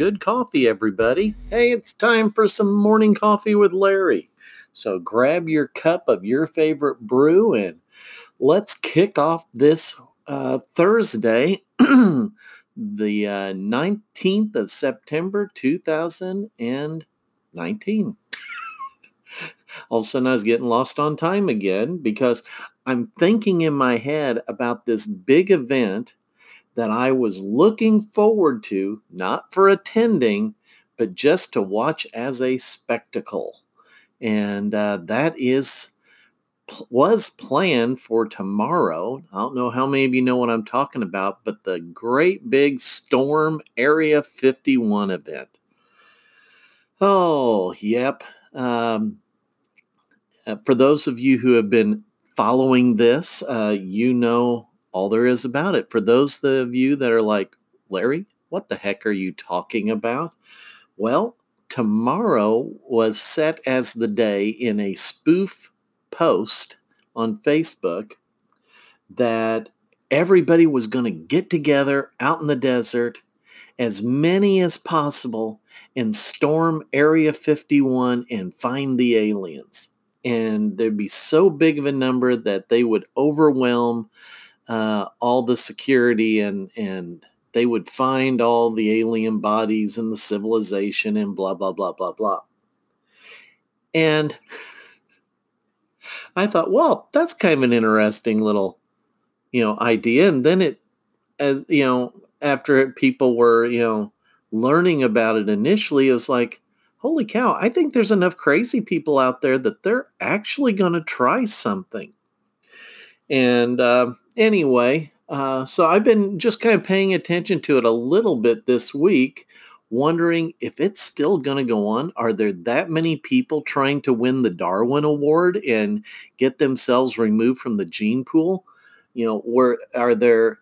good coffee, everybody. Hey, it's time for some morning coffee with Larry. So grab your cup of your favorite brew and let's kick off this uh, Thursday, the uh, 19th of September 2019. All of a sudden, I was getting lost on time again because I'm thinking in my head about this big event that I was looking forward to, not for attending, but just to watch as a spectacle. And uh, that is was planned for tomorrow. I don't know how many of you know what I'm talking about, but the great big storm Area 51 event. Oh, yep. Um, uh, for those of you who have been following this, uh, you know all there is about it. For those of you that are like, Larry, what the heck are you talking about? Well, tomorrow was set as the day in a spoof post on Facebook that everybody was going to get together out in the desert, as many as possible, and storm Area 51 and find the aliens. And there'd be so big of a number that they would overwhelm uh, all the security and and they would find all the alien bodies and the civilization and blah blah blah blah blah. And I thought, well, that's kind of an interesting little, you know, idea. And then it, as you know, after it, people were, you know, learning about it initially, it was like, holy cow! I think there's enough crazy people out there that they're actually going to try something. And uh, anyway, uh, so I've been just kind of paying attention to it a little bit this week, wondering if it's still going to go on. Are there that many people trying to win the Darwin Award and get themselves removed from the gene pool? You know, where are there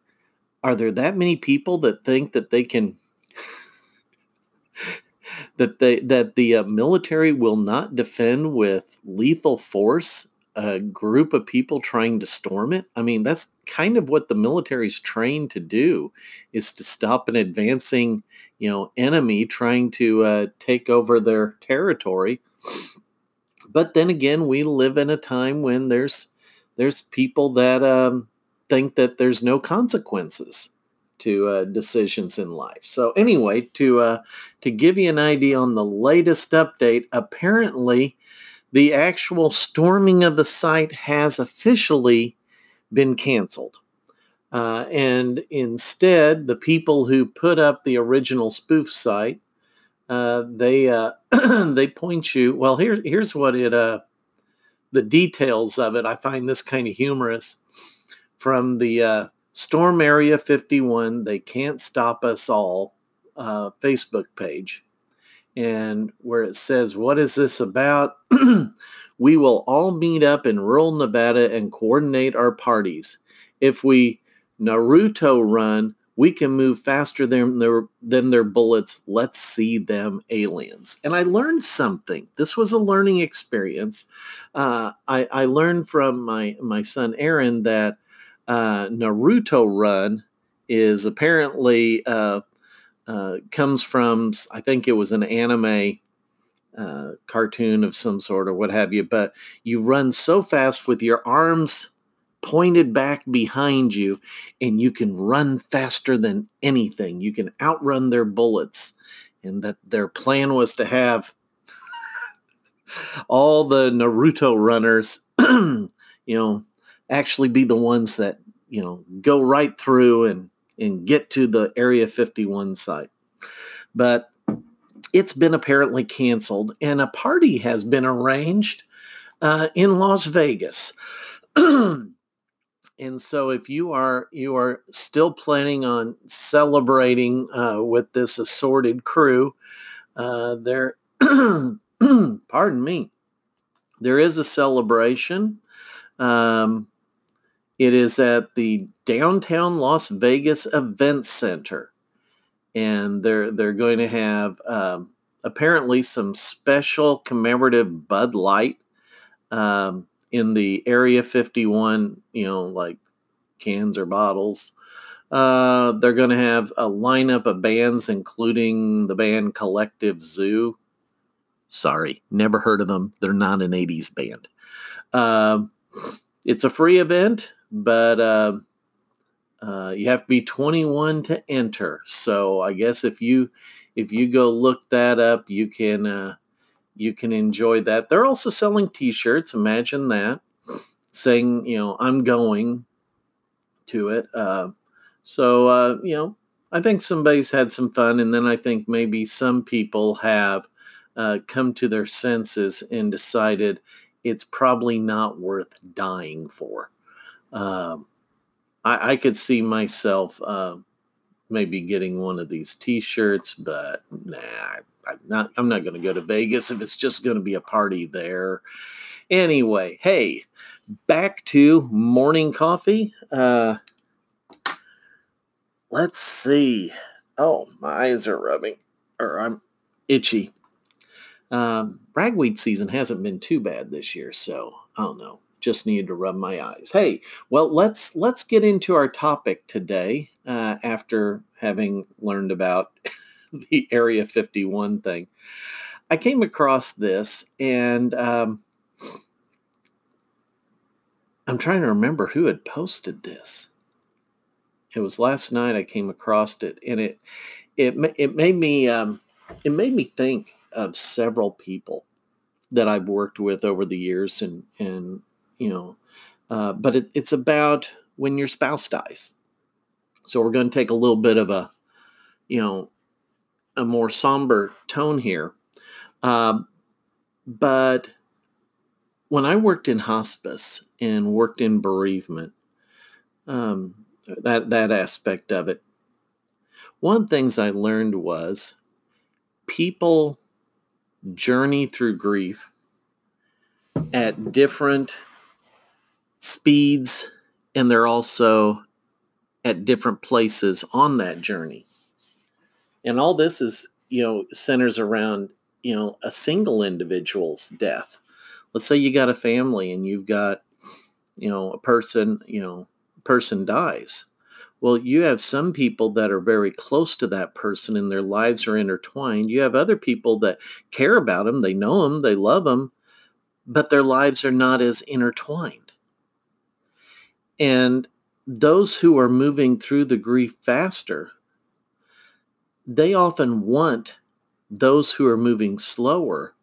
are there that many people that think that they can that they that the uh, military will not defend with lethal force a group of people trying to storm it. I mean, that's kind of what the military's trained to do is to stop an advancing, you know, enemy trying to uh, take over their territory. But then again, we live in a time when there's there's people that um, think that there's no consequences to uh, decisions in life. So anyway, to uh, to give you an idea on the latest update, apparently the actual storming of the site has officially been canceled. Uh, and instead, the people who put up the original spoof site, uh, they uh, they point you. Well, here, here's what it. Uh, the details of it. I find this kind of humorous. From the uh, Storm Area 51, they can't stop us all uh, Facebook page and where it says, What is this about? we will all meet up in rural Nevada and coordinate our parties. If we Naruto run, we can move faster than their, than their bullets. Let's see them aliens. And I learned something. This was a learning experience. Uh, I, I, learned from my, my son Aaron that uh, Naruto run is apparently uh, uh, comes from, I think it was an anime uh, cartoon of some sort or what have you, but you run so fast with your arms pointed back behind you, and you can run faster than anything. You can outrun their bullets. And that their plan was to have all the Naruto runners, you know, actually be the ones that, you know, go right through and and get to the Area 51 site. But it's been apparently canceled, and a party has been arranged uh, in Las Vegas. and so, if you are you are still planning on celebrating uh, with this assorted crew, uh, there, pardon me, there is a celebration. Um, it is at the downtown Las Vegas Event Center, and they're they're going to have um, apparently some special commemorative Bud Light um, in the Area 51, you know, like cans or bottles. Uh, they're going to have a lineup of bands, including the band Collective Zoo. Sorry, never heard of them. They're not an 80s band. Uh, it's a free event, but uh, uh, you have to be 21 to enter. So I guess if you if you go look that up, you can uh, you can enjoy that. They're also selling T-shirts. Imagine that, saying you know I'm going to it. Uh, so uh, you know I think somebody's had some fun, and then I think maybe some people have uh, come to their senses and decided it's probably not worth dying for. Um, I, I, could see myself uh, maybe getting one of these T-shirts, but nah, I'm not. I'm not going to go to Vegas if it's just going to be a party there. Anyway, hey, back to morning coffee. Uh, let's see. Oh, my eyes are rubbing, or I'm itchy. Um, ragweed season hasn't been too bad this year, so I don't know. Just needed to rub my eyes. Hey, well let's let's get into our topic today. Uh, after having learned about the Area 51 thing, I came across this, and um, I'm trying to remember who had posted this. It was last night. I came across it, and it it it made me um, it made me think of several people that I've worked with over the years, and and you know, uh, but it, it's about when your spouse dies. So we're going to take a little bit of a, you know, a more somber tone here, um, but when I worked in hospice and worked in bereavement, um, that that aspect of it, one of the things I learned was people journey through grief at different speeds and they're also at different places on that journey and all this is you know centers around you know a single individual's death let's say you got a family and you've got you know a person you know person dies well, you have some people that are very close to that person and their lives are intertwined. You have other people that care about them, they know them, they love them, but their lives are not as intertwined. And those who are moving through the grief faster, they often want those who are moving slower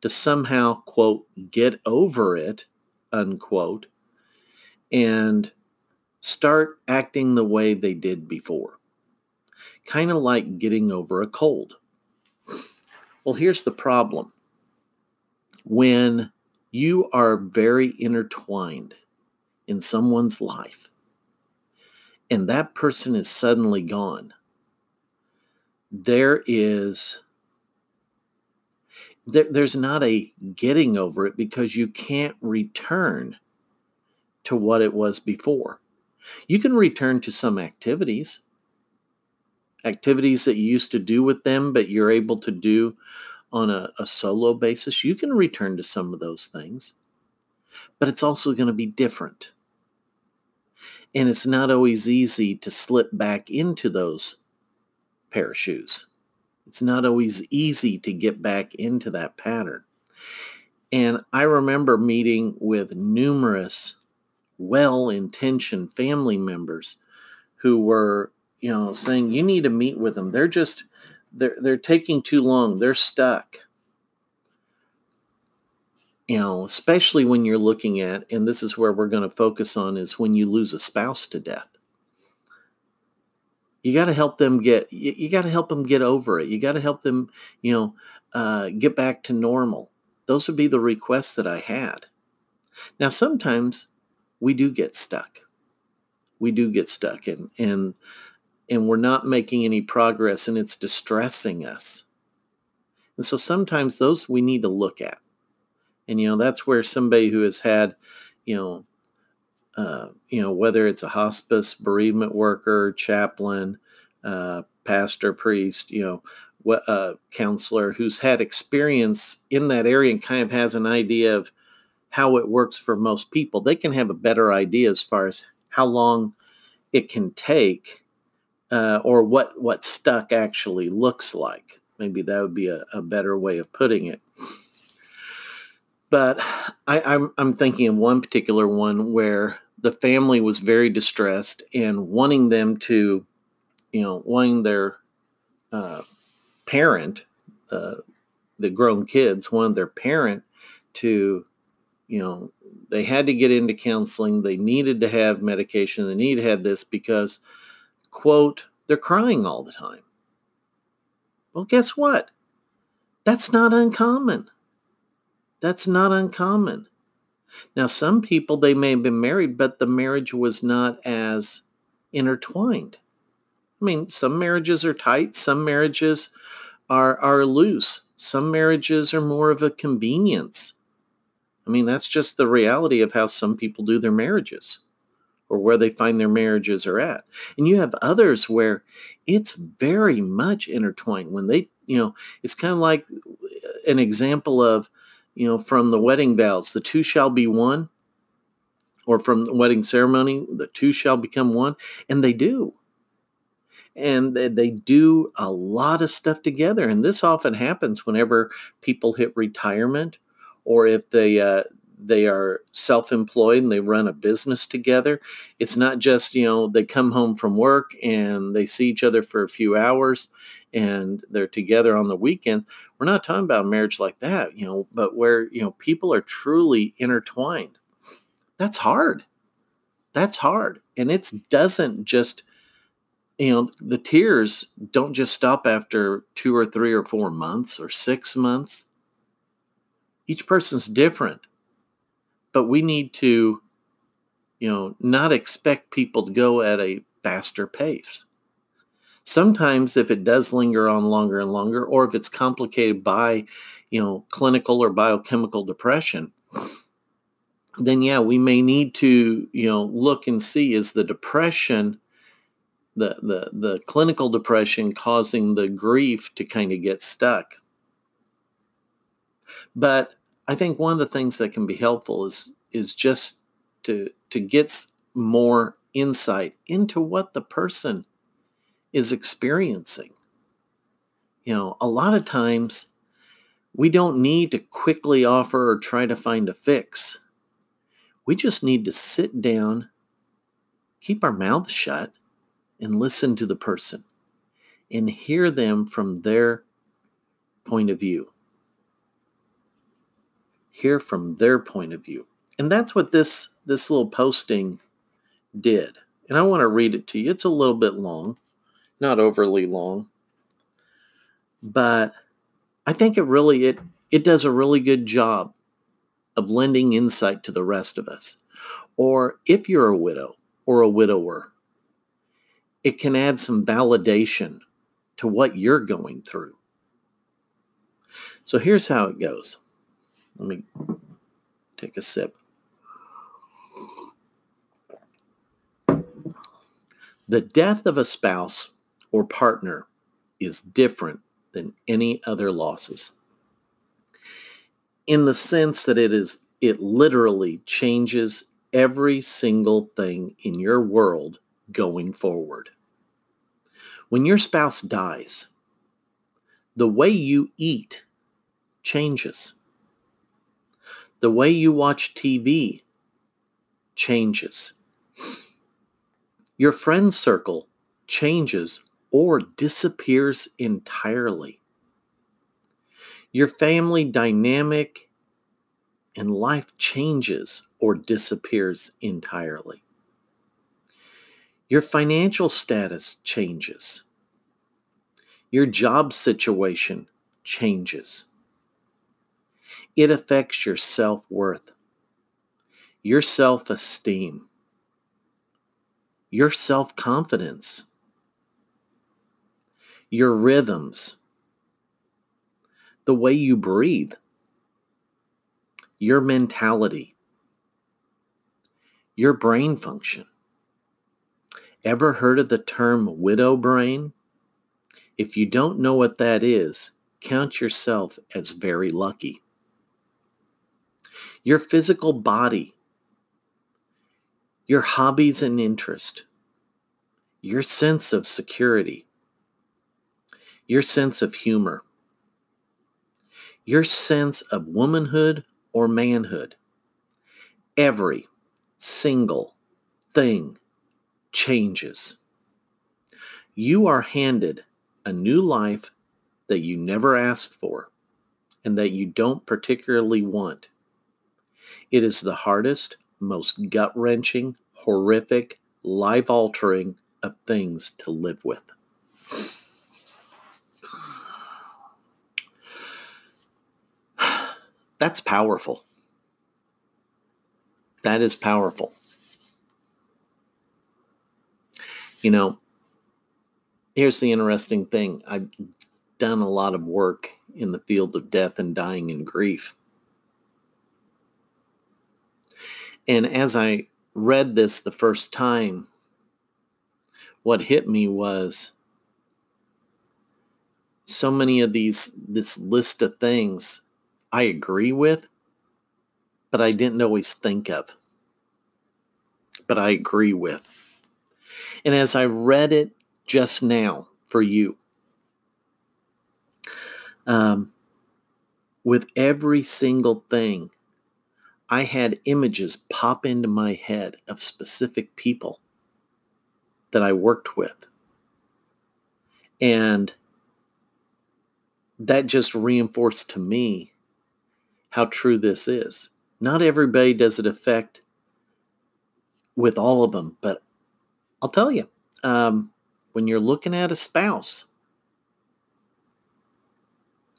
to somehow, quote, get over it, unquote, and start acting the way they did before. Kind of like getting over a cold. Well, here's the problem when you are very intertwined in someone's life and that person is suddenly gone, there is there, there's not a getting over it because you can't return to what it was before. You can return to some activities, activities that you used to do with them, but you're able to do on a, a solo basis. You can return to some of those things, but it's also going to be different. And it's not always easy to slip back into those pair of shoes. It's not always easy to get back into that pattern. And I remember meeting with numerous well intentioned family members who were, you know, saying, you need to meet with them. They're just, they're, they're taking too long. They're stuck. You know, especially when you're looking at, and this is where we're going to focus on, is when you lose a spouse to death. You got to help them get, you, you got to help them get over it. You got to help them, you know, uh, get back to normal. Those would be the requests that I had. Now, sometimes we do get stuck. We do get stuck and and and we're not making any progress and it's distressing us. And so sometimes those we need to look at. And you know, that's where somebody who has had, you know, uh, you know, whether it's a hospice bereavement worker, chaplain, uh, pastor, priest, you know, what uh, counselor who's had experience in that area and kind of has an idea of how it works for most people. They can have a better idea as far as how long it can take uh, or what what stuck actually looks like. Maybe that would be a, a better way of putting it. But I, I'm I'm thinking of one particular one where the family was very distressed and wanting them to, you know, wanting their uh, parent, uh, the grown kids, wanted their parent to, you know, they had to get into counseling. They needed to have medication. They needed to have this because quote, they're crying all the time. Well, guess what? That's not uncommon. That's not uncommon. Now, some people, they may have been married, but the marriage was not as intertwined. I mean, some marriages are tight, some marriages are, are loose, some marriages are more of a convenience. I mean, that's just the reality of how some people do their marriages or where they find their marriages are at. And you have others where it's very much intertwined. When they, you know, it's kind of like an example of, you know, from the wedding vows, the two shall be one, or from the wedding ceremony, the two shall become one. And they do. And they do a lot of stuff together. And this often happens whenever people hit retirement or if they uh, they are self-employed and they run a business together it's not just you know they come home from work and they see each other for a few hours and they're together on the weekends we're not talking about marriage like that you know but where you know people are truly intertwined. That's hard. That's hard. And it mm. doesn't just you know the tears don't just stop after two or three or four months or six months. Each person's different. But we need to, you know, not expect people to go at a faster pace. Sometimes, if it does linger on longer and longer, or if it's complicated by, you know, clinical or biochemical depression, then yeah, we may need to, you know, look and see is the depression, the the the clinical depression causing the grief to kind of get stuck. But I think one of the things that can be helpful is is just to to get more insight into what the person is experiencing. You know, a lot of times we don't need to quickly offer or try to find a fix. We just need to sit down, keep our mouths shut, and listen to the person and hear them from their point of view hear from their point of view. And that's what this this little posting did. And I want to read it to you. It's a little bit long, not overly long. But I think it really it it does a really good job of lending insight to the rest of us. Or if you're a widow or a widower, it can add some validation to what you're going through. So here's how it goes. Let me take a sip. The death of a spouse or partner is different than any other losses in the sense that it is it literally changes every single thing in your world going forward. When your spouse dies, the way you eat changes. The way you watch TV changes. Your friend circle changes or disappears entirely. Your family dynamic and life changes or disappears entirely. Your financial status changes. Your job situation changes. It affects your self worth, your self esteem, your self confidence, your rhythms, the way you breathe, your mentality, your brain function. Ever heard of the term widow brain? If you don't know what that is, count yourself as very lucky your physical body, your hobbies and interest, your sense of security, your sense of humor, your sense of womanhood or manhood. Every single thing changes. You are handed a new life that you never asked for and that you don't particularly want. It is the hardest, most gut wrenching, horrific, life altering of things to live with. That's powerful. That is powerful. You know, here's the interesting thing I've done a lot of work in the field of death and dying and grief. And as I read this the first time, what hit me was so many of these this list of things I agree with, but I didn't always think of. But I agree with. And as I read it just now for you, um, with every single thing, I had images pop into my head of specific people that I worked with. And that just reinforced to me how true this is. Not everybody does it affect with all of them, but I'll tell you, um, when you're looking at a spouse,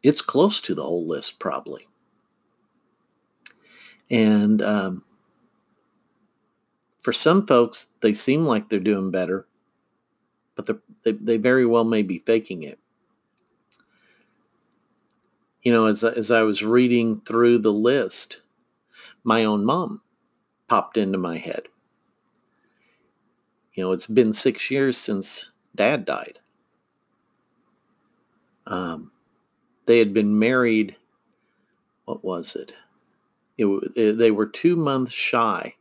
it's close to the whole list, probably. And um, for some folks, they seem like they're doing better, but they, they very well may be faking it. You know, as, as I was reading through the list, my own mom popped into my head. You know, it's been six years since dad died. Um, they had been married, what was it? it, it they were two months shy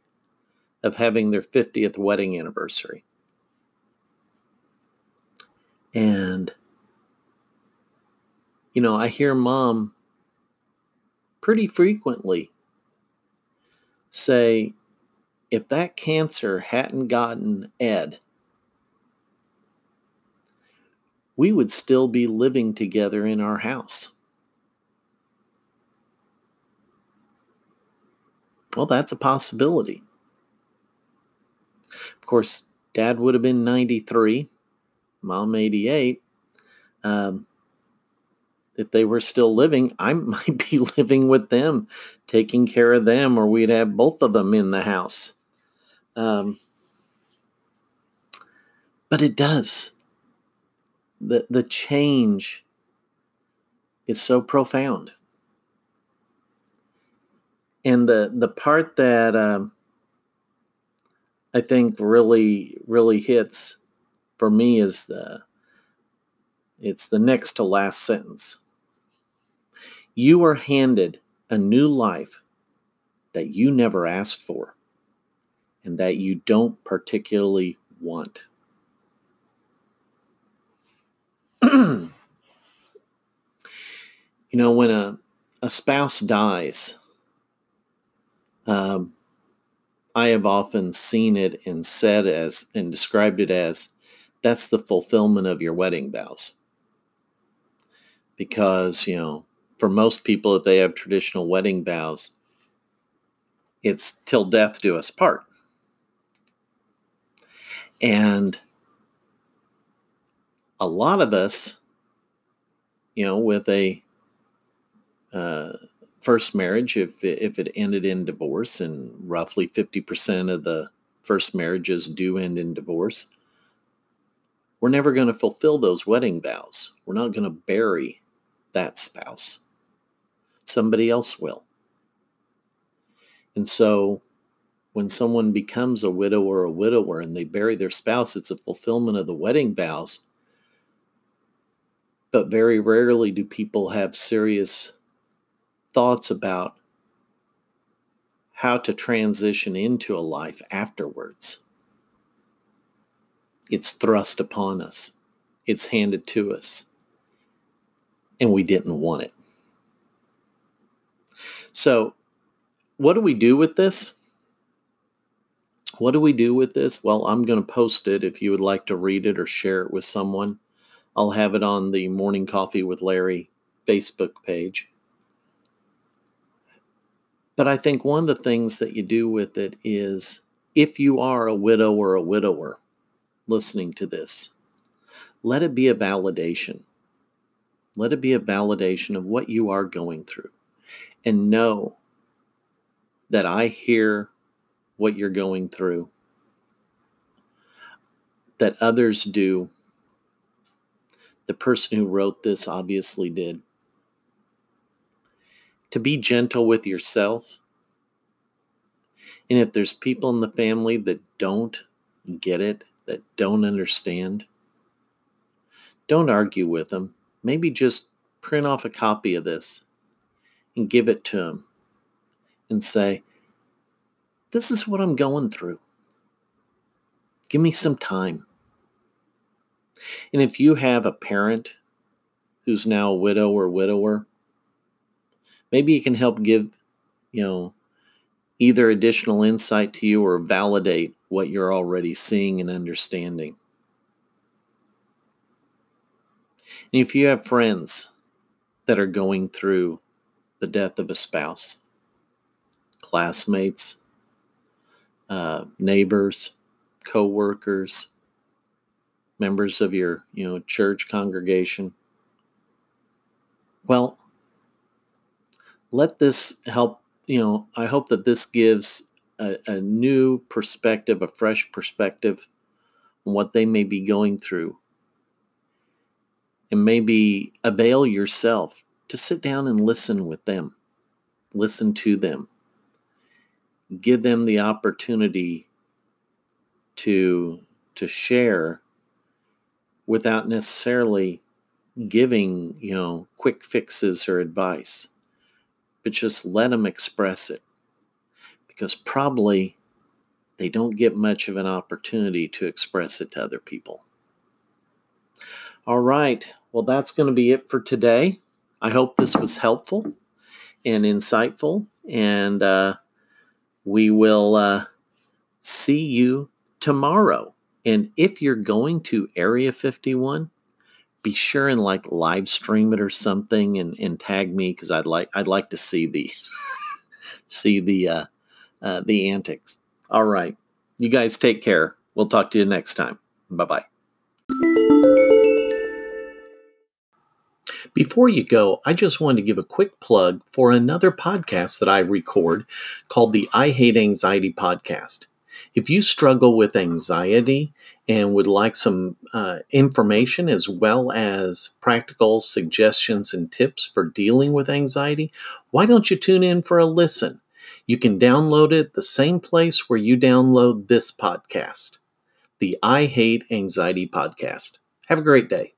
of having their 50th wedding anniversary. And, you know, I hear mom pretty frequently say, if that cancer hadn't gotten Ed, we would still be living together in our house. Well, that's a possibility. Of course, dad would have been 93, mom 88. Um, if they were still living, I might be living with them, taking care of them, or we'd have both of them in the house. Um, but it does the the change is so profound and the the part that um, I think really really hits for me is the it's the next to last sentence. You are handed a new life that you never asked for and that you don't particularly want. you know, when a, a spouse dies, um, I have often seen it and said as and described it as that's the fulfillment of your wedding vows. Because, you know, for most people, if they have traditional wedding vows, it's till death do us part. And a lot of us, you know, with a uh, first marriage, if if it ended in divorce, and roughly fifty percent of the first marriages do end in divorce, we're never going to fulfill those wedding vows. We're not going to bury that spouse. Somebody else will. And so when someone becomes a widow or a widower and they bury their spouse, it's a fulfillment of the wedding vows but very rarely do people have serious thoughts about how to transition into a life afterwards. It's thrust upon us, it's handed to us, and we didn't want it. So, what do we do with this? What do we do with this? Well, I'm going to post it if you would like to read it or share it with someone. I'll have it on the Morning Coffee with Larry Facebook page. But I think one of the things that you do with it is if you are a widow or a widower listening to this, let it be a validation. Let it be a validation of what you are going through. And know that I hear what you're going through, that others do. The person who wrote this obviously did. To be gentle with yourself. And if there's people in the family that don't get it, that don't understand, don't argue with them. Maybe just print off a copy of this and give it to them and say, this is what I'm going through. Give me some time. And if you have a parent who's now a widow or widower, maybe you can help give, you know, either additional insight to you or validate what you're already seeing and understanding. And if you have friends that are going through the death of a spouse, classmates, uh, neighbors, co-workers, members of your you know church congregation. Well, let this help. You know, I hope that this gives a, a new perspective, a fresh perspective on what they may be going through, and maybe avail yourself to sit down and listen with them, listen to them give them the opportunity to to share without necessarily giving you know quick fixes or advice but just let them express it. Because probably they don't get much of an opportunity to express it to other people. All right well that's going to be it for today i hope this was helpful and insightful and uh, we will uh, see you tomorrow. And if you're going to Area 51, be sure and like live stream it or something and, and tag me because I'd like I'd like to see the see the uh, uh, the antics. All right, you guys take care. We'll talk to you next time. Bye bye. Before you go, I just wanted to give a quick plug for another podcast that I record called the I Hate Anxiety Podcast. If you struggle with anxiety and would like some uh, information as well as practical suggestions and tips for dealing with anxiety, why don't you tune in for a listen? You can download it the same place where you download this podcast, the I Hate Anxiety Podcast. Have a great day.